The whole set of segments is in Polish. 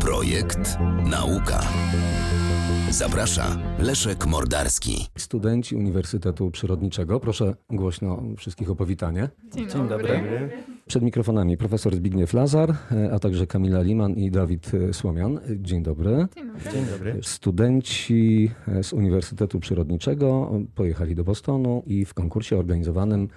Projekt Nauka. Zaprasza Leszek Mordarski. Studenci Uniwersytetu Przyrodniczego, proszę głośno wszystkich o powitanie. Dzień, Dzień dobry. Przed mikrofonami profesor Zbigniew Lazar, a także Kamila Liman i Dawid Słomian. Dzień dobry. Dzień dobry. Dzień dobry. Studenci z Uniwersytetu Przyrodniczego pojechali do Bostonu i w konkursie organizowanym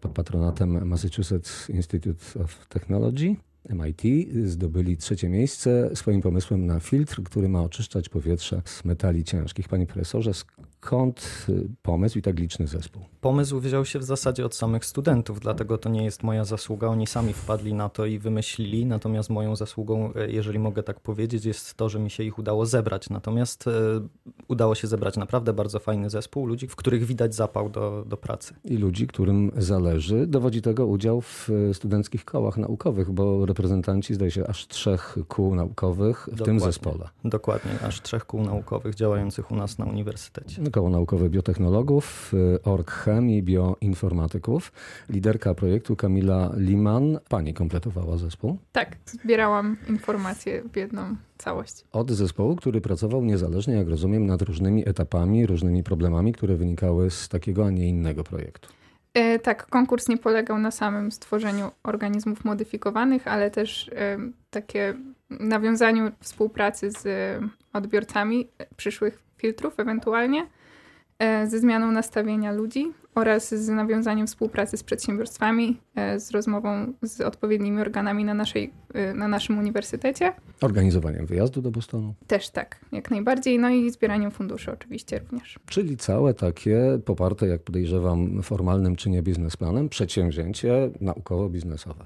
pod patronatem Massachusetts Institute of Technology MIT zdobyli trzecie miejsce swoim pomysłem na filtr, który ma oczyszczać powietrze z metali ciężkich. Panie profesorze, skąd pomysł i tak liczny zespół? Pomysł wziął się w zasadzie od samych studentów, dlatego to nie jest moja zasługa. Oni sami wpadli na to i wymyślili. Natomiast moją zasługą, jeżeli mogę tak powiedzieć, jest to, że mi się ich udało zebrać. Natomiast e, udało się zebrać naprawdę bardzo fajny zespół ludzi, w których widać zapał do, do pracy. I ludzi, którym zależy. Dowodzi tego udział w studenckich kołach naukowych, bo reprezentanci, zdaje się, aż trzech kół naukowych w Dokładnie. tym zespole. Dokładnie, aż trzech kół naukowych działających u nas na uniwersytecie. Koło naukowe biotechnologów, org chemii, bioinformatyków. Liderka projektu Kamila Liman. Pani kompletowała zespół. Tak, zbierałam informacje w jedną całość. Od zespołu, który pracował niezależnie, jak rozumiem, nad różnymi etapami, różnymi problemami, które wynikały z takiego, a nie innego projektu. E, tak, konkurs nie polegał na samym stworzeniu organizmów modyfikowanych, ale też e, takie nawiązaniu współpracy z odbiorcami przyszłych filtrów ewentualnie, ze zmianą nastawienia ludzi oraz z nawiązaniem współpracy z przedsiębiorstwami, e, z rozmową z odpowiednimi organami na, naszej, e, na naszym uniwersytecie. Organizowaniem wyjazdu do Bostonu. Też tak, jak najbardziej. No i zbieraniem funduszy oczywiście również. Czyli całe takie poparte, jak podejrzewam, formalnym czy nie biznesplanem, przedsięwzięcie naukowo-biznesowe.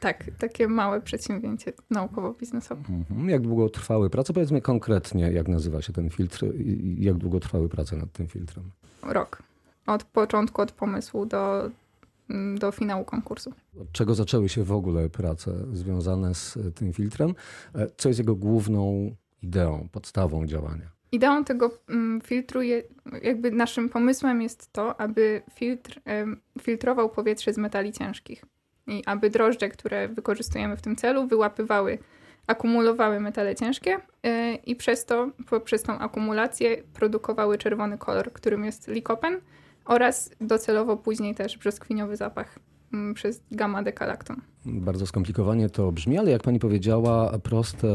Tak, takie małe przedsięwzięcie naukowo-biznesowe. Mhm. Jak długo trwały prace? Powiedzmy konkretnie, jak nazywa się ten filtr i jak długo trwały prace nad tym filtrem? Rok. Od początku, od pomysłu do, do finału konkursu. Od czego zaczęły się w ogóle prace związane z tym filtrem? Co jest jego główną ideą, podstawą działania? Ideą tego filtru, je, jakby naszym pomysłem jest to, aby filtr filtrował powietrze z metali ciężkich i aby drożdże, które wykorzystujemy w tym celu, wyłapywały, akumulowały metale ciężkie yy, i przez to, poprzez tą akumulację produkowały czerwony kolor, którym jest likopen oraz docelowo później też brzoskwiniowy zapach yy, przez gamma dekalakton. Bardzo skomplikowanie to brzmi, ale jak pani powiedziała, proste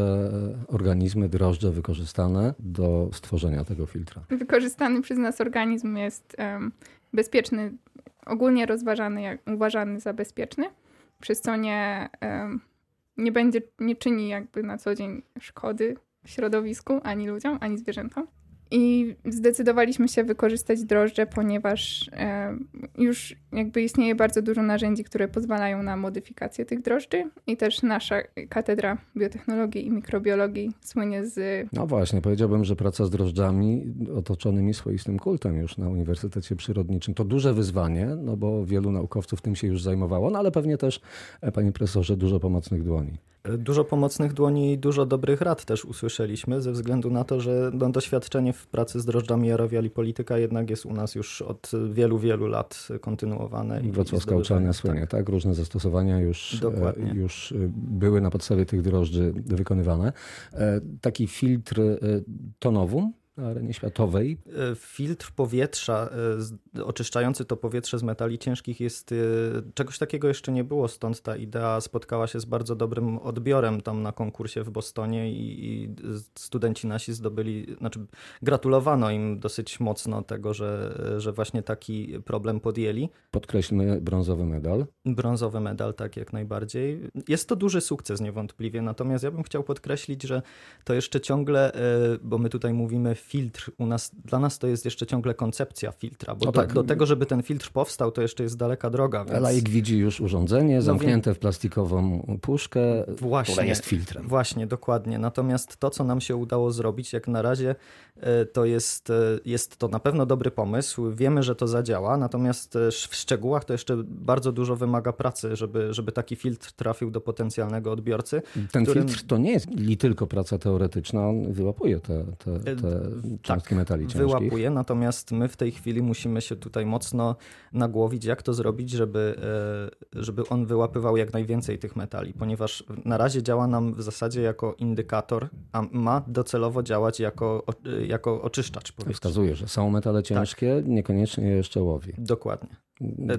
organizmy, drożdże wykorzystane do stworzenia tego filtra. Wykorzystany przez nas organizm jest yy, bezpieczny, ogólnie rozważany, jak, uważany za bezpieczny przez co nie, nie będzie, nie czyni jakby na co dzień szkody środowisku, ani ludziom, ani zwierzętom. I zdecydowaliśmy się wykorzystać drożdże, ponieważ już jakby istnieje bardzo dużo narzędzi, które pozwalają na modyfikację tych drożdży i też nasza katedra biotechnologii i mikrobiologii słynie z... No właśnie, powiedziałbym, że praca z drożdżami otoczonymi swoistym kultem już na Uniwersytecie Przyrodniczym to duże wyzwanie, no bo wielu naukowców tym się już zajmowało, no ale pewnie też, panie profesorze, dużo pomocnych dłoni. Dużo pomocnych dłoni i dużo dobrych rad też usłyszeliśmy, ze względu na to, że no, doświadczenie w pracy z drożdżami Jarowiali Polityka jednak jest u nas już od wielu, wielu lat kontynuowane. I Wrocławska uczelnia słynie, tak. tak? Różne zastosowania już, Dokładnie. już były na podstawie tych drożdży wykonywane. Taki filtr to nowum na arenie światowej. Filtr powietrza oczyszczający to powietrze z metali ciężkich jest czegoś takiego jeszcze nie było, stąd ta idea spotkała się z bardzo dobrym odbiorem tam na konkursie w Bostonie i, i studenci nasi zdobyli, znaczy gratulowano im dosyć mocno tego, że, że właśnie taki problem podjęli. Podkreślmy brązowy medal. Brązowy medal, tak jak najbardziej. Jest to duży sukces niewątpliwie, natomiast ja bym chciał podkreślić, że to jeszcze ciągle, bo my tutaj mówimy filtr, u nas, dla nas to jest jeszcze ciągle koncepcja filtra, bo No do, tak. do tego, żeby ten filtr powstał, to jeszcze jest daleka droga. Więc... Laik widzi już urządzenie zamknięte w plastikową puszkę, Właśnie. jest filtrem. Właśnie, dokładnie. Natomiast to, co nam się udało zrobić, jak na razie, e, to jest, e, jest to na pewno dobry pomysł. Wiemy, że to zadziała, natomiast e, w szczegółach to jeszcze bardzo dużo wymaga pracy, żeby, żeby taki filtr trafił do potencjalnego odbiorcy. Ten którym- filtr to nie jest li tylko praca teoretyczna, on wyłapuje te, te, te tak, metali ciężkich. wyłapuje, natomiast my w tej chwili musimy się tutaj mocno nagłowić, jak to zrobić, żeby, żeby on wyłapywał jak najwięcej tych metali, ponieważ na razie działa nam w zasadzie jako indykator, a ma docelowo działać jako, jako oczyszczacz. Wskazuje, że są metale ciężkie, tak. niekoniecznie jeszcze łowi. Dokładnie.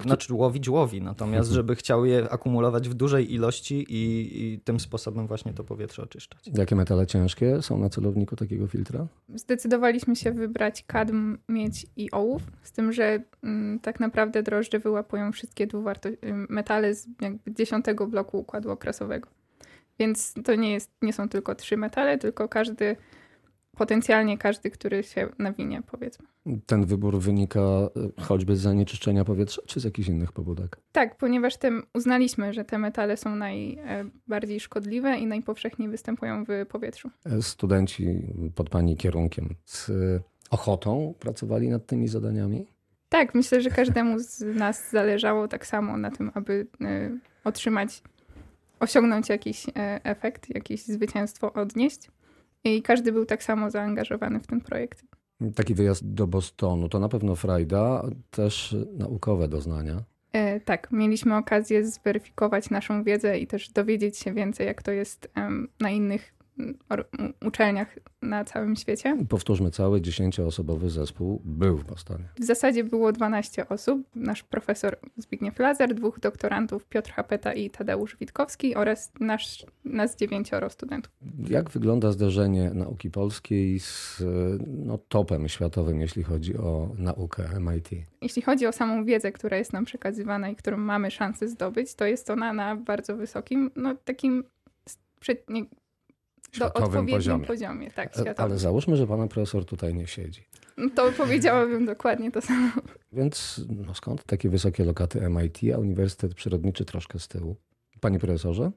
Znaczy łowić łowi, natomiast żeby chciał je akumulować w dużej ilości i, i, tym sposobem właśnie to powietrze oczyszczać. Jakie metale ciężkie są na celowniku takiego filtra? Zdecydowaliśmy się wybrać kadm, miedź i ołów, z tym, że mm, tak naprawdę drożdże wyłapują wszystkie dwuwarto- metale z jakby dziesiątego bloku układu okresowego. Więc to nie, jest, nie są tylko trzy metale, tylko każdy potencjalnie każdy, który się nawinie, powiedzmy. Ten wybór wynika e, choćby z zanieczyszczenia powietrza, czy z jakichś innych pobudek? Tak, ponieważ tym uznaliśmy, że te metale są najbardziej szkodliwe i najpowszechniej występują w powietrzu. E, studenci pod Pani kierunkiem z ochotą pracowali nad tymi zadaniami? Tak, myślę, że każdemu z nas zależało tak samo na tym, aby e, otrzymać, osiągnąć jakiś efekt, jakieś zwycięstwo odnieść. I każdy był tak samo zaangażowany w ten projekt. Taki wyjazd do Bostonu to na pewno frajda, też naukowe doznania. E, tak, mieliśmy okazję zweryfikować naszą wiedzę i też dowiedzieć się więcej, jak to jest na innych uczelniach na całym świecie. Powtórzmy, cały dziesięcioosobowy zespół był w Bostonie. W zasadzie było 12 osób. Nasz profesor Zbigniew Lazar, dwóch doktorantów Piotr Hapeta i Tadeusz Witkowski oraz nasz, nas dziewięcioro studentów. Jak wygląda zderzenie nauki polskiej z no, topem światowym, jeśli chodzi o naukę MIT? Jeśli chodzi o samą wiedzę, która jest nam przekazywana i którą mamy szansę zdobyć, to jest ona na bardzo wysokim, no takim światowym poziomie. poziomie tak, światowym. Ale załóżmy, że pana profesor tutaj nie siedzi. No to powiedziałabym dokładnie to samo. Więc no skąd takie wysokie lokaty MIT, a Uniwersytet Przyrodniczy troszkę z tyłu? Panie profesorze?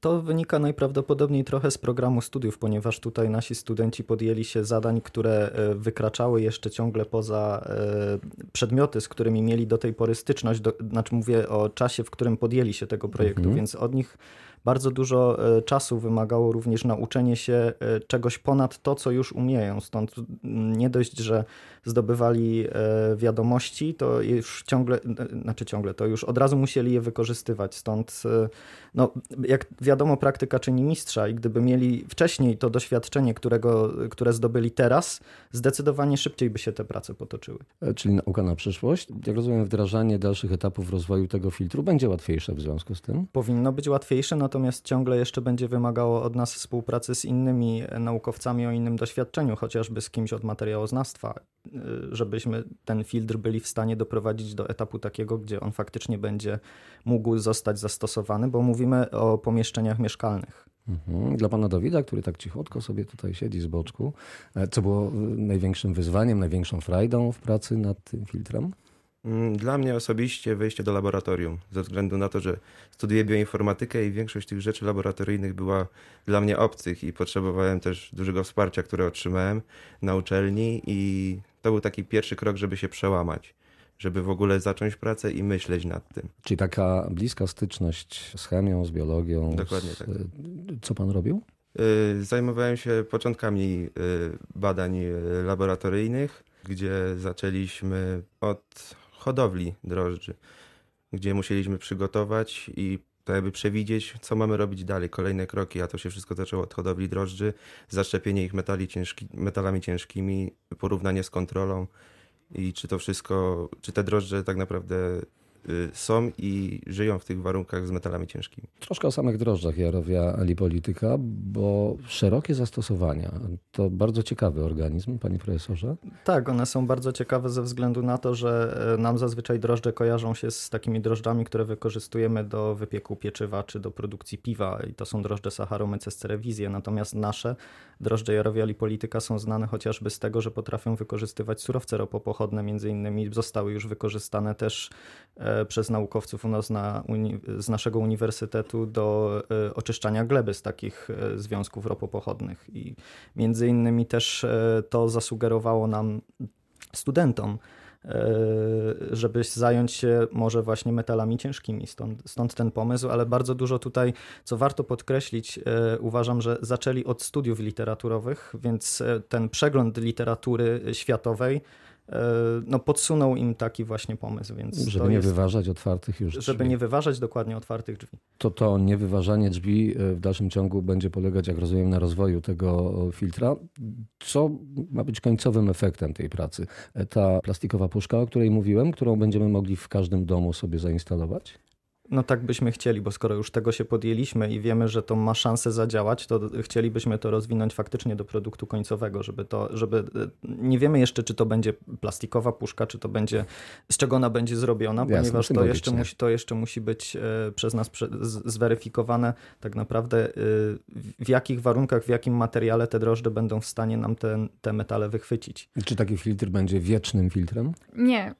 To wynika najprawdopodobniej trochę z programu studiów, ponieważ tutaj nasi studenci podjęli się zadań, które e, wykraczały jeszcze ciągle poza e, przedmioty, z którymi mieli do tej pory styczność. Do, znaczy mówię o czasie, w którym podjęli się tego projektu, mhm. więc od nich bardzo dużo e, czasu wymagało również nauczenie się e, czegoś ponad to, co już umieją. Stąd nie dość, że zdobywali e, wiadomości, to już ciągle, znaczy ciągle, to już od razu musieli je wykorzystywać. Stąd, no, jak wiadomo, praktyka czyni mistrza i gdyby mieli wcześniej to doświadczenie, którego, które zdobyli teraz, zdecydowanie szybciej by się te prace potoczyły. Czyli nauka na przyszłość. Jak rozumiem, wdrażanie dalszych etapów rozwoju tego filtru będzie łatwiejsze w związku z tym? Powinno być łatwiejsze, natomiast natomiast ciągle jeszcze będzie wymagało od nas współpracy z innymi naukowcami o innym doświadczeniu, chociażby z kimś od materiałoznawstwa, y, żebyśmy ten filtr byli w stanie doprowadzić do etapu takiego, gdzie on faktycznie będzie mógł zostać zastosowany, bo mówimy o pomieszczeniach mieszkalnych. Mhm. Dla pana Dawida, który tak cichutko sobie tutaj siedzi z boczku, e, co było największym wyzwaniem, największą frajdą w pracy nad tym filtrem? Mm, dla mnie osobiście wejście do laboratorium, ze względu na to, że studiuję bioinformatykę i większość tych rzeczy laboratoryjnych była dla mnie obcych i potrzebowałem też dużego wsparcia, które otrzymałem na uczelni i to był taki pierwszy krok, żeby się przełamać, żeby w ogóle zacząć pracę i myśleć nad tym. Czyli taka bliska styczność z chemią, z biologią. Dokładnie tak. Co pan robił? Y, zajmowałem się początkami y, badań y, laboratoryjnych, gdzie zaczęliśmy od hodowli drożdży, gdzie musieliśmy przygotować i tak jakby przewidzieć, co mamy robić dalej, kolejne kroki, a to się wszystko zaczęło od hodowli drożdży, zaszczepienie ich metali ciężki, metalami ciężkimi, porównanie z kontrolą i czy to wszystko, czy te drożdże tak naprawdę są i żyją w tych warunkach z metalami ciężkimi. Troszkę o samych drożdżach Jarowia Lipolityka, bo szerokie zastosowania. To bardzo ciekawy organizm, panie profesorze. Tak, one są bardzo ciekawe ze względu na to, że e, nam zazwyczaj drożdże kojarzą się z takimi drożdżami, które wykorzystujemy do wypieku pieczywa czy do produkcji piwa i to są drożdże Saccharomyces cerevisiae, natomiast nasze drożdże Jarowia Lipolityka są znane chociażby z tego, że potrafią wykorzystywać surowce ropopochodne, między innymi zostały już wykorzystane też e, przez naukowców u nas na, z naszego uniwersytetu do e, oczyszczania gleby z takich e, związków ropopochodnych. I między innymi też e, to zasugerowało nam studentom, żeby zająć się może właśnie metalami ciężkimi. Stąd, stąd ten pomysł, ale bardzo dużo tutaj, co warto podkreślić, uważam, że zaczęli od studiów literaturowych, więc ten przegląd literatury światowej no, podsunął im taki właśnie pomysł. Więc żeby nie jest, wyważać otwartych już drzwi. Żeby nie wyważać dokładnie otwartych drzwi. To to niewyważanie drzwi e, w dalszym ciągu będzie polegać, jak rozumiem, na rozwoju tego filtra. Co ma być końcowym efektem tej pracy? E, ta plastikowa puszka, o której mówiłem, którą będziemy mogli w każdym domu sobie zainstalować? No tak byśmy chcieli, bo skoro już tego się podjęliśmy i wiemy, że to ma szansę zadziałać, to chcielibyśmy to rozwinąć faktycznie do produktu końcowego, żeby to, żeby e, nie wiemy jeszcze, czy to będzie plastikowa puszka, czy to będzie, z czego ona będzie zrobiona, Jasne, ponieważ to jeszcze, musi, to jeszcze musi być e, przez nas zweryfikowane tak naprawdę e, w jakich warunkach, w jakim materiale te drożdże będą w stanie nam te, te metale wychwycić. Czy taki filtr będzie wiecznym filtrem? Nie.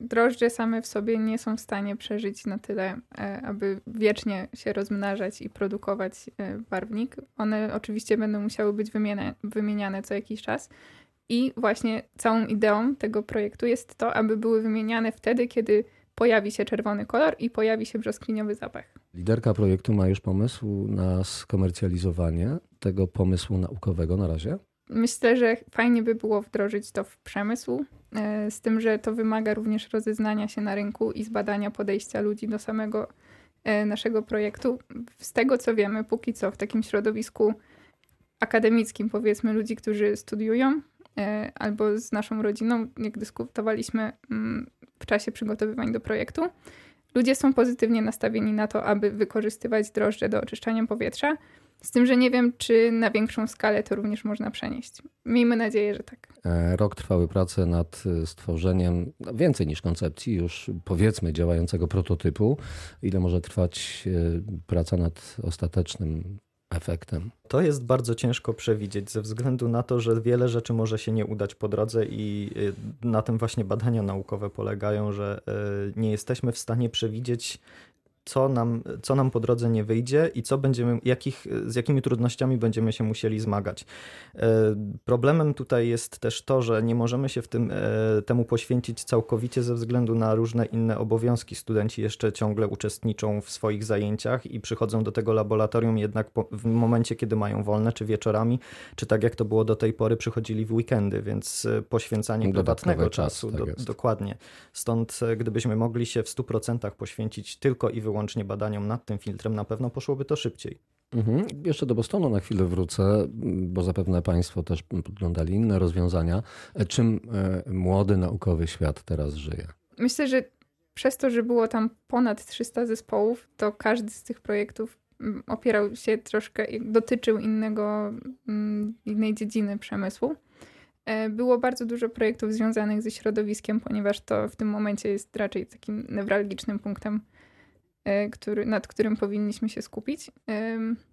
Drożdże same w sobie nie są w stanie przeżyć na tyle aby wiecznie się rozmnażać i produkować e, barwnik. One oczywiście będą musiały być wymieniane, wymieniane co jakiś czas. I właśnie całą ideą tego projektu jest to, aby były wymieniane wtedy, kiedy pojawi się czerwony kolor i pojawi się brzoskwiniowy zapach. Liderka projektu ma już pomysł na skomercjalizowanie tego pomysłu naukowego na razie? Myślę, że fajnie by było wdrożyć to w przemysł, e, z tym, że to wymaga również rozeznania się na rynku i zbadania podejścia ludzi do samego e, naszego projektu. Z tego co wiemy, póki co w takim środowisku akademickim, powiedzmy, ludzi, którzy studiują, e, albo z naszą rodziną, jak dyskutowaliśmy mm, w czasie przygotowywań do projektu, ludzie są pozytywnie nastawieni na to, aby wykorzystywać drożdże do oczyszczania powietrza z tym, że nie wiem, czy na większą skalę to również można przenieść. Miejmy nadzieję, że tak. E, rok trwały prace nad e, stworzeniem więcej niż koncepcji, już powiedzmy działającego prototypu. Ile może trwać e, praca nad ostatecznym efektem? To jest bardzo ciężko przewidzieć ze względu na to, że wiele rzeczy może się nie udać po drodze i na tym właśnie badania naukowe polegają, że nie jesteśmy w stanie przewidzieć co nam, co nam po drodze nie wyjdzie i co będziemy, jakich, z jakimi trudnościami będziemy się musieli zmagać. E, problemem tutaj jest też to, że nie możemy się w tym, e, temu poświęcić całkowicie ze względu na różne inne obowiązki. Studenci jeszcze ciągle uczestniczą w swoich zajęciach i przychodzą do tego laboratorium jednak po, w momencie, kiedy mają wolne, czy wieczorami, czy tak jak to było do tej pory, przychodzili w weekendy, więc e, poświęcanie prywatnego czasu, czas, tak do, dokładnie. Stąd gdybyśmy mogli się w 100% poświęcić tylko i wyłącznie wyłącznie badaniom nad tym filtrem, na pewno poszłoby to szybciej. Mhm. Jeszcze do Bostonu na chwilę wrócę, bo zapewne Państwo też podglądali inne rozwiązania. E, czym e, młody naukowy świat teraz żyje? Myślę, że przez to, że było tam ponad 300 zespołów, to każdy z tych projektów mm, opierał się troszkę, dotyczył innego, mm, innej dziedziny przemysłu. E, było bardzo dużo projektów związanych ze środowiskiem, ponieważ to w tym momencie jest raczej takim newralgicznym punktem który, nad którym powinniśmy się skupić.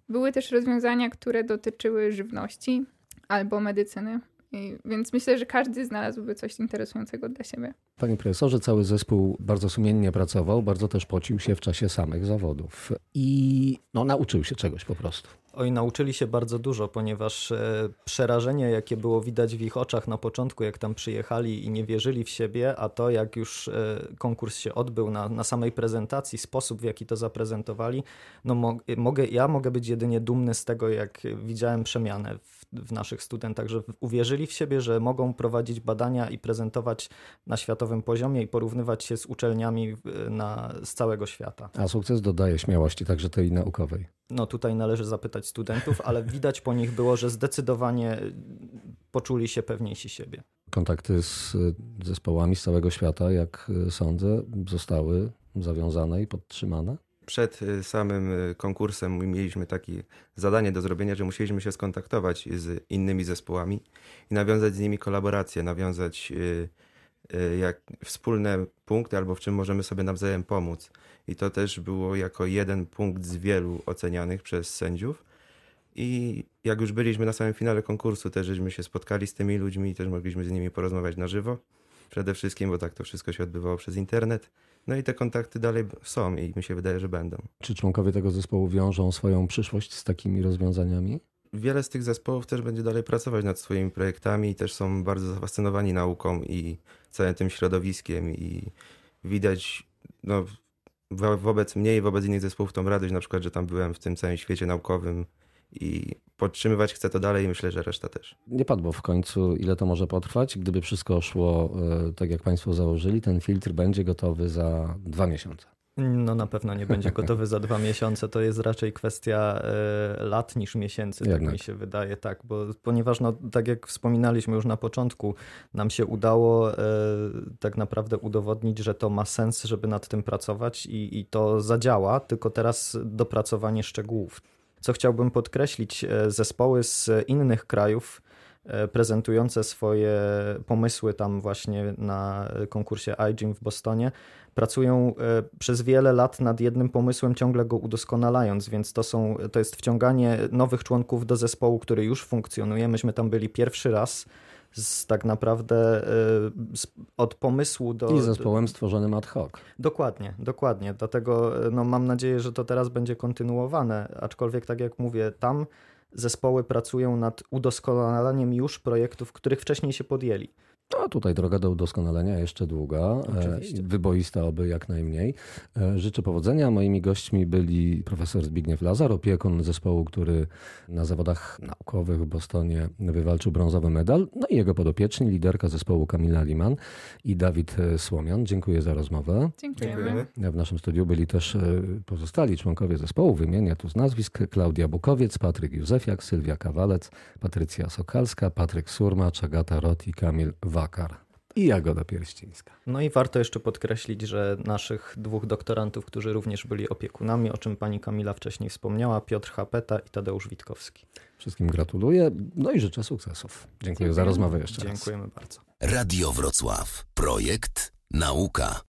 Były też rozwiązania, które dotyczyły żywności albo medycyny. I, więc myślę, że każdy znalazłby coś interesującego dla siebie. Panie profesorze, cały zespół bardzo sumiennie pracował, bardzo też pocił się w czasie samych zawodów i no, nauczył się czegoś po prostu. Oj, nauczyli się bardzo dużo, ponieważ e, przerażenie, jakie było widać w ich oczach na początku, jak tam przyjechali i nie wierzyli w siebie, a to, jak już e, konkurs się odbył na, na samej prezentacji, sposób, w jaki to zaprezentowali, no mo mogę, ja mogę być jedynie dumny z tego, jak widziałem przemianę w, w naszych studentach, że uwierzyli w siebie, że mogą prowadzić badania i prezentować na światowym poziomie i porównywać się z uczelniami na, z całego świata. A sukces dodaje śmiałości także tej naukowej. No tutaj należy zapytać studentów, ale widać po nich było, że zdecydowanie poczuli się pewniejsi siebie. Kontakty z zespołami z całego świata, jak sądzę, zostały zawiązane i podtrzymane? Przed samym konkursem mieliśmy takie zadanie do zrobienia, że musieliśmy się skontaktować z innymi zespołami i nawiązać z nimi kolaborację, nawiązać jak wspólne punkty albo w czym możemy sobie nawzajem pomóc i to też było jako jeden punkt z wielu ocenianych przez sędziów. I jak już byliśmy na samym finale konkursu, też żeśmy się spotkali z tymi ludźmi i też mogliśmy z nimi porozmawiać na żywo. Przede wszystkim, bo tak to wszystko się odbywało przez internet. No i te kontakty dalej są i mi się wydaje, że będą. Czy członkowie tego zespołu wiążą swoją przyszłość z takimi rozwiązaniami? Wiele z tych zespołów też będzie dalej pracować nad swoimi projektami i też są bardzo zafascynowani nauką i całym tym środowiskiem i widać no, wobec mnie i wobec innych zespołów tą radość na przykład, że tam byłem w tym całym świecie naukowym i podtrzymywać chcę to dalej i myślę, że reszta też. Nie padło w końcu, ile to może potrwać. Gdyby wszystko szło e, tak, jak Państwo założyli, ten filtr będzie gotowy za dwa miesiące. No na pewno nie będzie gotowy za dwa miesiące. To jest raczej kwestia e, lat niż miesięcy, tak Jednak. mi się wydaje, tak, bo ponieważ no, tak jak wspominaliśmy już na początku, nam się udało e, tak naprawdę udowodnić, że to ma sens, żeby nad tym pracować i, i to zadziała, tylko teraz dopracowanie szczegółów. Co chciałbym podkreślić, e, zespoły z innych krajów prezentujące swoje pomysły tam właśnie na konkursie iGym w Bostonie pracują e, przez wiele lat nad jednym pomysłem, ciągle go udoskonalając, więc to, są, to jest wciąganie nowych członków do zespołu, który już funkcjonuje. Myśmy tam byli pierwszy raz z tak naprawdę e, z, od pomysłu do... I zespołem stworzonym ad hoc. Dokładnie, dokładnie. Dlatego e, no, mam nadzieję, że to teraz będzie kontynuowane, aczkolwiek tak jak mówię, tam zespoły pracują nad udoskonalaniem już projektów, których wcześniej się podjęli. No tutaj droga do udoskonalenia jeszcze długa, e, Oczywiście. wyboista oby jak najmniej. E, życzę powodzenia. Moimi gośćmi byli profesor Zbigniew Lazar, opiekun zespołu, który na zawodach naukowych w Bostonie wywalczył brązowy medal, no i jego podopieczni, liderka zespołu Kamila Liman i Dawid e, Słomian. Dziękuję za rozmowę. Dziękujemy. W naszym studiu byli też pozostali członkowie zespołu. Wymienię tu z nazwisk Klaudia Bukowiec, Patryk Józefiak, Sylwia Kawalec, Patrycja Sokalska, Patryk Surma, Czagata Rot i Kamil Wakar i Jagoda Pierścińska. No i warto jeszcze podkreślić, że naszych dwóch doktorantów, którzy również byli opiekunami, o czym pani Kamila wcześniej wspomniała, Piotr Hapeta i Tadeusz Witkowski. Wszystkim gratuluję, no i życzę sukcesów. Dziękuję, Dziękuję. za rozmowę jeszcze Dziękujemy raz. bardzo. Radio Wrocław. Projekt Nauka.